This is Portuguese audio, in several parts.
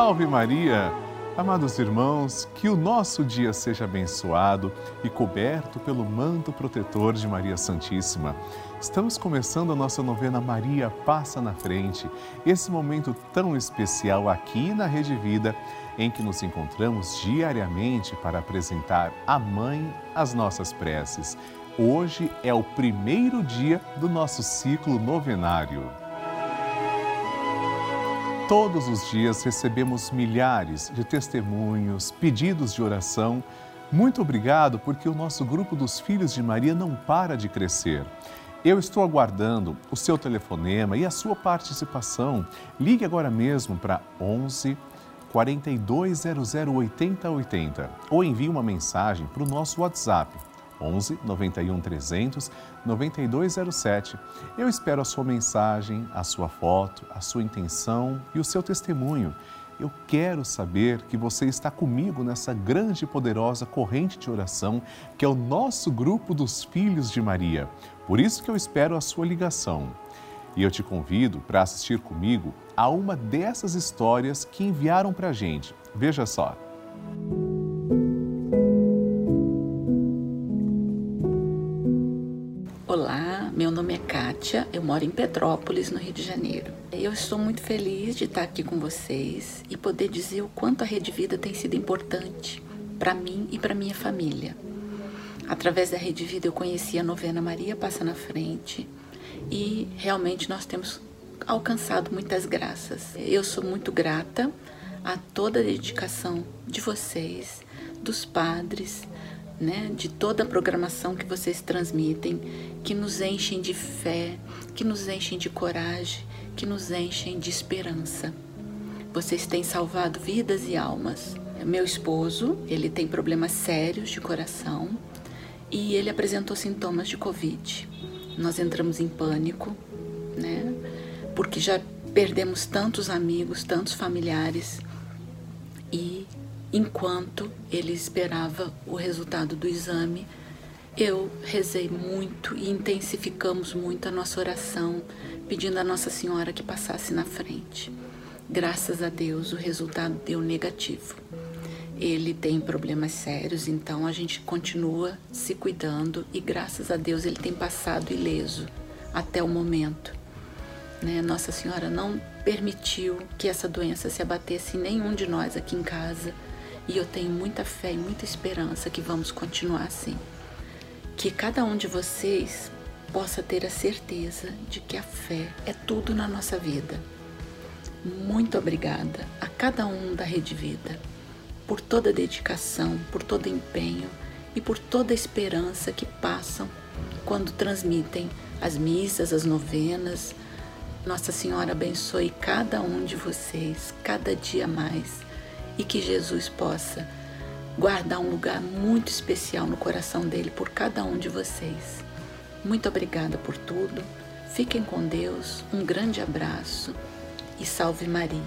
Salve Maria! Amados irmãos, que o nosso dia seja abençoado e coberto pelo manto protetor de Maria Santíssima. Estamos começando a nossa novena Maria Passa na Frente, esse momento tão especial aqui na Rede Vida, em que nos encontramos diariamente para apresentar à Mãe as nossas preces. Hoje é o primeiro dia do nosso ciclo novenário. Todos os dias recebemos milhares de testemunhos, pedidos de oração. Muito obrigado, porque o nosso grupo dos Filhos de Maria não para de crescer. Eu estou aguardando o seu telefonema e a sua participação. Ligue agora mesmo para 11 4200 8080 ou envie uma mensagem para o nosso WhatsApp 11 91 300 9207. Eu espero a sua mensagem, a sua foto, a sua intenção e o seu testemunho. Eu quero saber que você está comigo nessa grande e poderosa corrente de oração que é o nosso grupo dos Filhos de Maria. Por isso que eu espero a sua ligação. E eu te convido para assistir comigo a uma dessas histórias que enviaram para a gente. Veja só. Kátia, eu moro em Petrópolis, no Rio de Janeiro. Eu estou muito feliz de estar aqui com vocês e poder dizer o quanto a Rede Vida tem sido importante para mim e para minha família. Através da Rede Vida eu conheci a novena Maria Passa na Frente e realmente nós temos alcançado muitas graças. Eu sou muito grata a toda a dedicação de vocês, dos padres, né, de toda a programação que vocês transmitem, que nos enchem de fé, que nos enchem de coragem, que nos enchem de esperança. Vocês têm salvado vidas e almas. Meu esposo, ele tem problemas sérios de coração e ele apresentou sintomas de Covid. Nós entramos em pânico, né? Porque já perdemos tantos amigos, tantos familiares e Enquanto ele esperava o resultado do exame, eu rezei muito e intensificamos muito a nossa oração, pedindo a Nossa Senhora que passasse na frente. Graças a Deus, o resultado deu negativo. Ele tem problemas sérios, então a gente continua se cuidando e graças a Deus ele tem passado ileso até o momento. Né? Nossa Senhora não permitiu que essa doença se abatesse em nenhum de nós aqui em casa e eu tenho muita fé e muita esperança que vamos continuar assim. Que cada um de vocês possa ter a certeza de que a fé é tudo na nossa vida. Muito obrigada a cada um da Rede Vida por toda a dedicação, por todo empenho e por toda a esperança que passam quando transmitem as missas, as novenas. Nossa Senhora abençoe cada um de vocês, cada dia mais e que Jesus possa guardar um lugar muito especial no coração dele por cada um de vocês. Muito obrigada por tudo. Fiquem com Deus. Um grande abraço e salve Maria.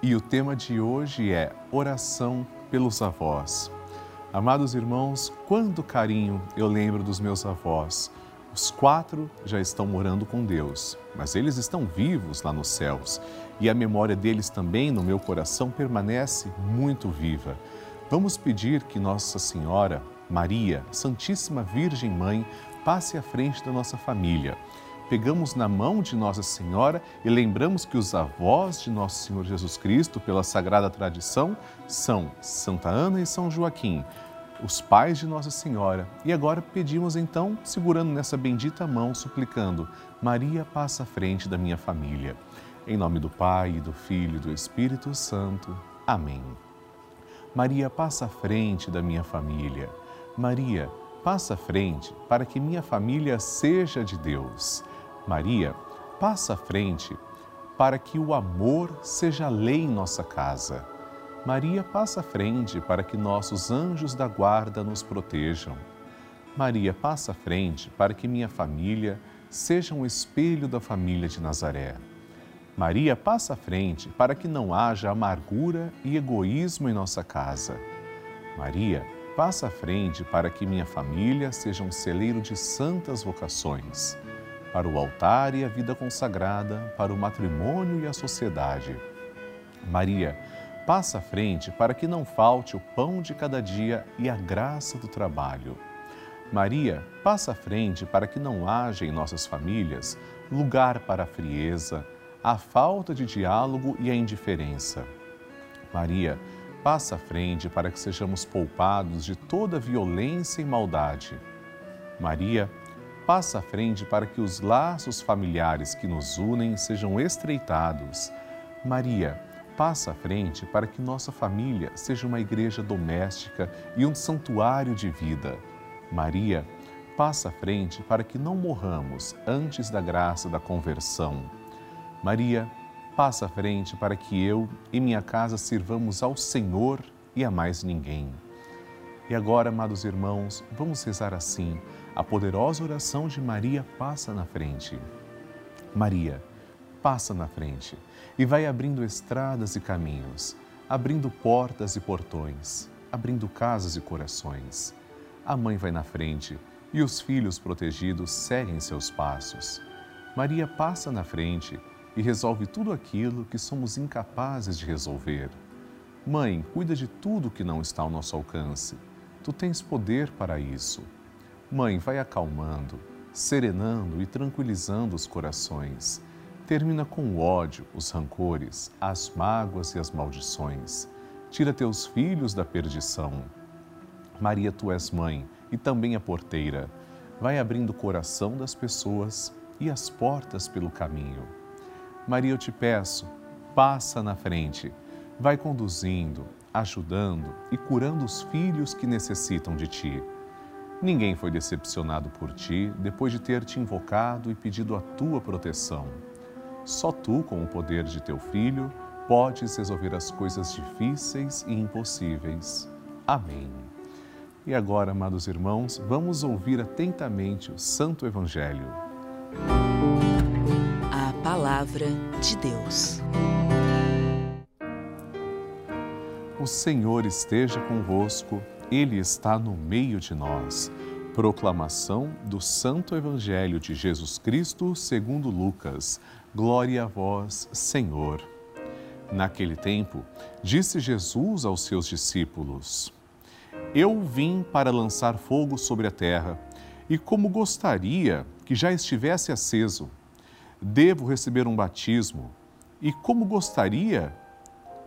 E o tema de hoje é oração pelos avós. Amados irmãos, quanto carinho eu lembro dos meus avós os quatro já estão morando com Deus, mas eles estão vivos lá nos céus e a memória deles também no meu coração permanece muito viva. Vamos pedir que Nossa Senhora, Maria, Santíssima Virgem Mãe, passe à frente da nossa família. Pegamos na mão de Nossa Senhora e lembramos que os avós de Nosso Senhor Jesus Cristo, pela sagrada tradição, são Santa Ana e São Joaquim os pais de Nossa Senhora. E agora pedimos então, segurando nessa bendita mão, suplicando: Maria, passa à frente da minha família. Em nome do Pai, do Filho e do Espírito Santo. Amém. Maria, passa à frente da minha família. Maria, passa à frente para que minha família seja de Deus. Maria, passa à frente para que o amor seja lei em nossa casa. Maria passa à frente para que nossos anjos da guarda nos protejam. Maria passa à frente para que minha família seja um espelho da família de Nazaré. Maria passa à frente para que não haja amargura e egoísmo em nossa casa. Maria passa à frente para que minha família seja um celeiro de santas vocações. para o altar e a vida consagrada, para o matrimônio e a sociedade. Maria, passa à frente para que não falte o pão de cada dia e a graça do trabalho. Maria, passa à frente para que não haja em nossas famílias lugar para a frieza, a falta de diálogo e a indiferença. Maria, passa à frente para que sejamos poupados de toda violência e maldade. Maria, passa à frente para que os laços familiares que nos unem sejam estreitados. Maria, passa à frente para que nossa família seja uma igreja doméstica e um santuário de vida. Maria, passa à frente para que não morramos antes da graça da conversão. Maria, passa à frente para que eu e minha casa sirvamos ao Senhor e a mais ninguém. E agora, amados irmãos, vamos rezar assim. A poderosa oração de Maria passa na frente. Maria, passa na frente e vai abrindo estradas e caminhos, abrindo portas e portões, abrindo casas e corações. A mãe vai na frente e os filhos protegidos seguem seus passos. Maria passa na frente e resolve tudo aquilo que somos incapazes de resolver. Mãe, cuida de tudo que não está ao nosso alcance. Tu tens poder para isso. Mãe, vai acalmando, serenando e tranquilizando os corações. Termina com o ódio, os rancores, as mágoas e as maldições. Tira teus filhos da perdição. Maria, tu és mãe e também a porteira. Vai abrindo o coração das pessoas e as portas pelo caminho. Maria, eu te peço, passa na frente, vai conduzindo, ajudando e curando os filhos que necessitam de ti. Ninguém foi decepcionado por ti depois de ter te invocado e pedido a tua proteção. Só tu, com o poder de teu filho, podes resolver as coisas difíceis e impossíveis. Amém. E agora, amados irmãos, vamos ouvir atentamente o Santo Evangelho. A Palavra de Deus. O Senhor esteja convosco, Ele está no meio de nós. Proclamação do Santo Evangelho de Jesus Cristo, segundo Lucas. Glória a vós, Senhor. Naquele tempo, disse Jesus aos seus discípulos: eu vim para lançar fogo sobre a terra, e como gostaria que já estivesse aceso. Devo receber um batismo, e como gostaria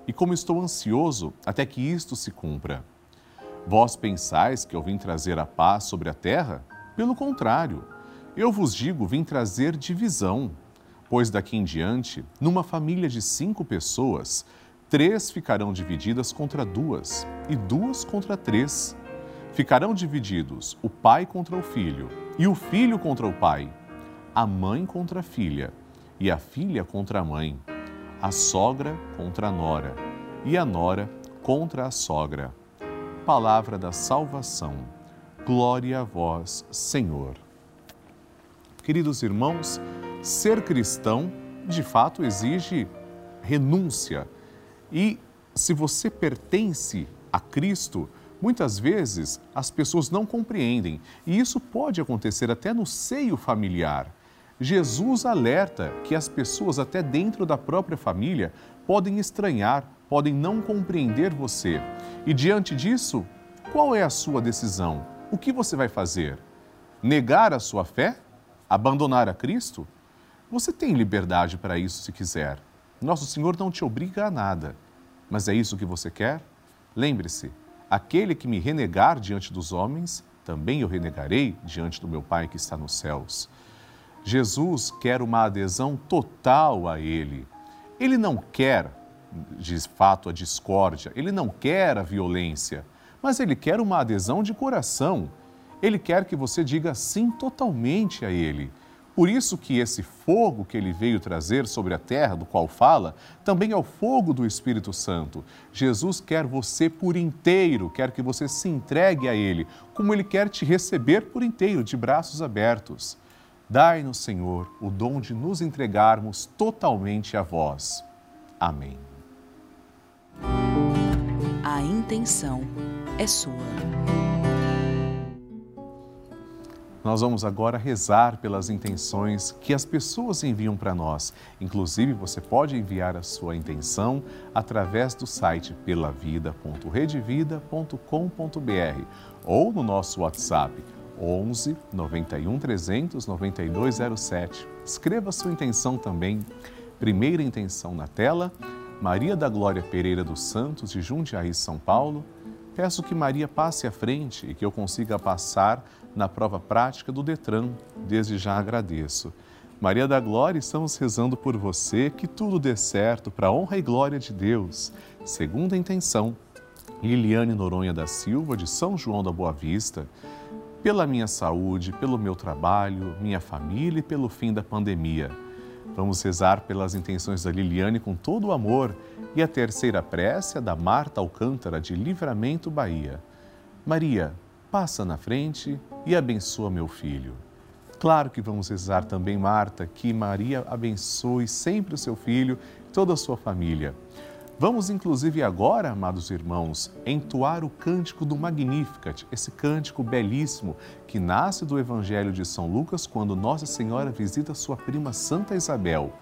e como estou ansioso até que isto se cumpra. Vós pensais que eu vim trazer a paz sobre a terra? Pelo contrário, eu vos digo, vim trazer divisão. Pois daqui em diante, numa família de cinco pessoas, Três ficarão divididas contra duas, e duas contra três. Ficarão divididos o pai contra o filho, e o filho contra o pai, a mãe contra a filha, e a filha contra a mãe, a sogra contra a nora, e a nora contra a sogra. Palavra da salvação. Glória a vós, Senhor. Queridos irmãos, ser cristão de fato exige renúncia e se você pertence a Cristo, muitas vezes as pessoas não compreendem, e isso pode acontecer até no seio familiar. Jesus alerta que as pessoas, até dentro da própria família, podem estranhar, podem não compreender você. E diante disso, qual é a sua decisão? O que você vai fazer? Negar a sua fé? Abandonar a Cristo? Você tem liberdade para isso se quiser. Nosso Senhor não te obriga a nada. Mas é isso que você quer? Lembre-se: aquele que me renegar diante dos homens, também eu renegarei diante do meu Pai que está nos céus. Jesus quer uma adesão total a Ele. Ele não quer, de fato, a discórdia, ele não quer a violência, mas ele quer uma adesão de coração. Ele quer que você diga sim totalmente a Ele. Por isso que esse fogo que ele veio trazer sobre a terra, do qual fala, também é o fogo do Espírito Santo. Jesus quer você por inteiro, quer que você se entregue a ele, como ele quer te receber por inteiro, de braços abertos. Dai-nos, Senhor, o dom de nos entregarmos totalmente a vós. Amém. A intenção é sua. Nós vamos agora rezar pelas intenções que as pessoas enviam para nós. Inclusive, você pode enviar a sua intenção através do site pelavida.redevida.com.br ou no nosso WhatsApp 11 91 300 9207. Escreva sua intenção também. Primeira intenção na tela, Maria da Glória Pereira dos Santos, de Jundiaí, São Paulo. Peço que Maria passe à frente e que eu consiga passar na prova prática do Detran. Desde já agradeço. Maria da Glória, estamos rezando por você, que tudo dê certo para a honra e glória de Deus. Segunda intenção, Liliane Noronha da Silva, de São João da Boa Vista, pela minha saúde, pelo meu trabalho, minha família e pelo fim da pandemia. Vamos rezar pelas intenções da Liliane com todo o amor e a terceira prece é da Marta Alcântara, de Livramento, Bahia. Maria, passa na frente e abençoa meu filho. Claro que vamos rezar também, Marta, que Maria abençoe sempre o seu filho e toda a sua família. Vamos, inclusive, agora, amados irmãos, entoar o cântico do Magnificat, esse cântico belíssimo que nasce do Evangelho de São Lucas quando Nossa Senhora visita sua prima Santa Isabel.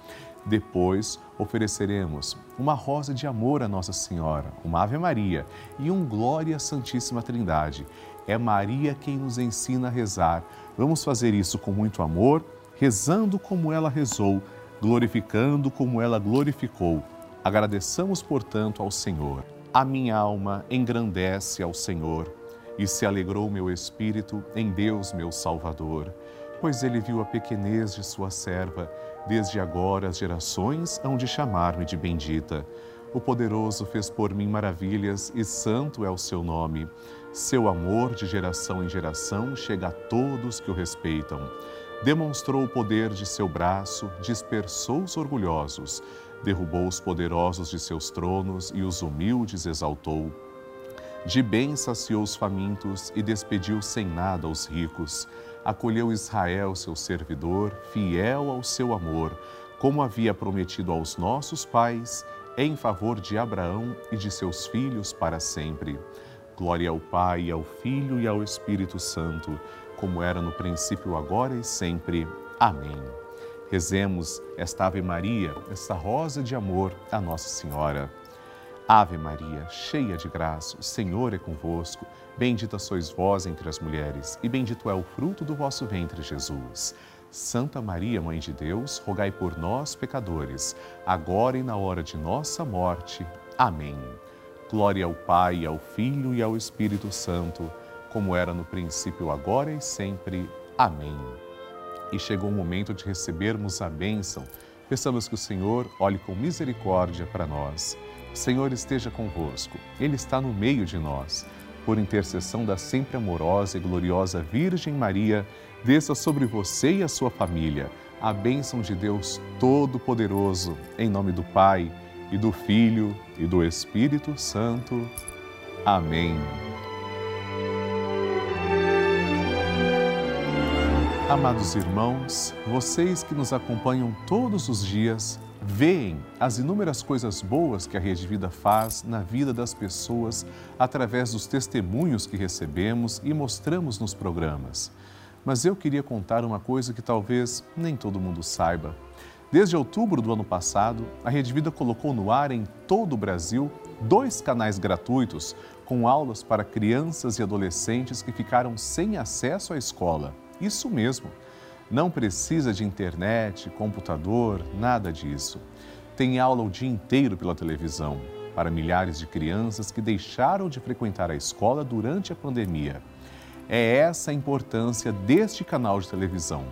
Depois ofereceremos uma rosa de amor a Nossa Senhora, uma Ave Maria e um Glória à Santíssima Trindade. É Maria quem nos ensina a rezar. Vamos fazer isso com muito amor, rezando como ela rezou, glorificando como ela glorificou. Agradeçamos, portanto, ao Senhor. A minha alma engrandece ao Senhor e se alegrou meu espírito em Deus, meu Salvador, pois ele viu a pequenez de sua serva. Desde agora as gerações hão de chamar-me de bendita. O poderoso fez por mim maravilhas e santo é o seu nome. Seu amor de geração em geração chega a todos que o respeitam. Demonstrou o poder de seu braço, dispersou os orgulhosos, derrubou os poderosos de seus tronos e os humildes exaltou. De bem saciou os famintos e despediu sem nada os ricos. Acolheu Israel, seu servidor, fiel ao seu amor, como havia prometido aos nossos pais, em favor de Abraão e de seus filhos para sempre. Glória ao Pai, ao Filho e ao Espírito Santo, como era no princípio, agora e sempre. Amém. Rezemos esta Ave Maria, esta rosa de amor a Nossa Senhora. Ave Maria, cheia de graça, o Senhor é convosco. Bendita sois vós entre as mulheres, e bendito é o fruto do vosso ventre, Jesus. Santa Maria, Mãe de Deus, rogai por nós, pecadores, agora e na hora de nossa morte. Amém. Glória ao Pai, ao Filho e ao Espírito Santo, como era no princípio, agora e sempre. Amém. E chegou o momento de recebermos a bênção. Peçamos que o Senhor olhe com misericórdia para nós. O Senhor esteja convosco, Ele está no meio de nós. Por intercessão da sempre amorosa e gloriosa Virgem Maria, desça sobre você e a sua família a bênção de Deus Todo-Poderoso, em nome do Pai e do Filho e do Espírito Santo. Amém. Amados irmãos, vocês que nos acompanham todos os dias, veem as inúmeras coisas boas que a Rede Vida faz na vida das pessoas através dos testemunhos que recebemos e mostramos nos programas. Mas eu queria contar uma coisa que talvez nem todo mundo saiba. Desde outubro do ano passado, a Rede Vida colocou no ar em todo o Brasil dois canais gratuitos com aulas para crianças e adolescentes que ficaram sem acesso à escola. Isso mesmo. Não precisa de internet, computador, nada disso. Tem aula o dia inteiro pela televisão para milhares de crianças que deixaram de frequentar a escola durante a pandemia. É essa a importância deste canal de televisão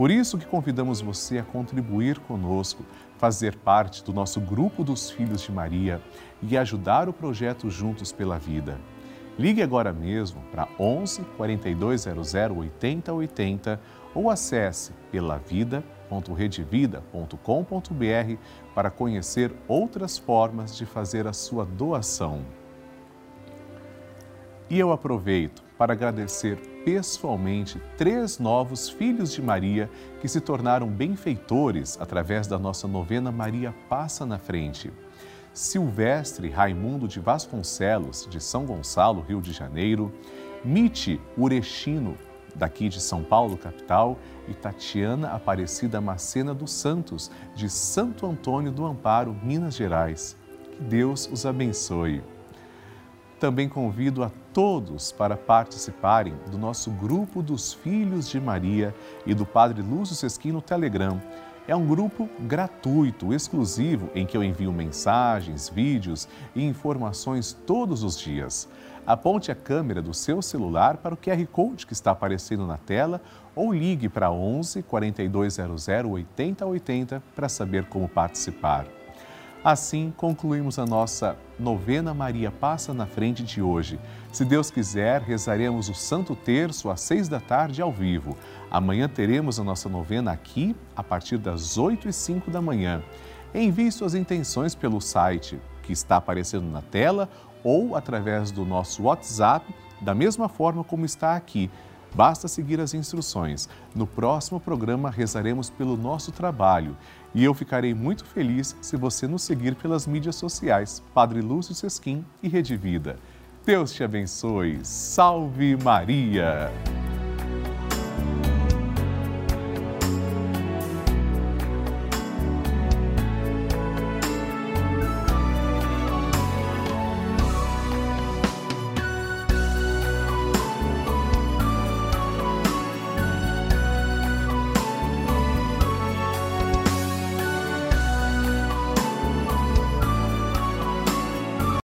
por isso que convidamos você a contribuir conosco, fazer parte do nosso grupo dos Filhos de Maria e ajudar o projeto Juntos pela Vida. Ligue agora mesmo para 11 4200 8080 ou acesse pelavida.redevida.com.br para conhecer outras formas de fazer a sua doação. E eu aproveito para agradecer pessoalmente três novos filhos de Maria que se tornaram benfeitores através da nossa novena Maria Passa na Frente. Silvestre Raimundo de Vasconcelos, de São Gonçalo, Rio de Janeiro, Mite Urechino, daqui de São Paulo, capital, e Tatiana Aparecida Macena dos Santos, de Santo Antônio do Amparo, Minas Gerais. Que Deus os abençoe. Também convido a todos para participarem do nosso grupo dos Filhos de Maria e do Padre Lúcio Sesquim no Telegram. É um grupo gratuito, exclusivo, em que eu envio mensagens, vídeos e informações todos os dias. Aponte a câmera do seu celular para o QR Code que está aparecendo na tela ou ligue para 11 4200 8080 para saber como participar. Assim, concluímos a nossa novena Maria Passa na Frente de hoje. Se Deus quiser, rezaremos o Santo Terço às seis da tarde ao vivo. Amanhã teremos a nossa novena aqui a partir das oito e cinco da manhã. Envie suas intenções pelo site que está aparecendo na tela ou através do nosso WhatsApp, da mesma forma como está aqui Basta seguir as instruções. No próximo programa rezaremos pelo nosso trabalho e eu ficarei muito feliz se você nos seguir pelas mídias sociais Padre Lúcio Sesquim e Rede Vida. Deus te abençoe. Salve Maria!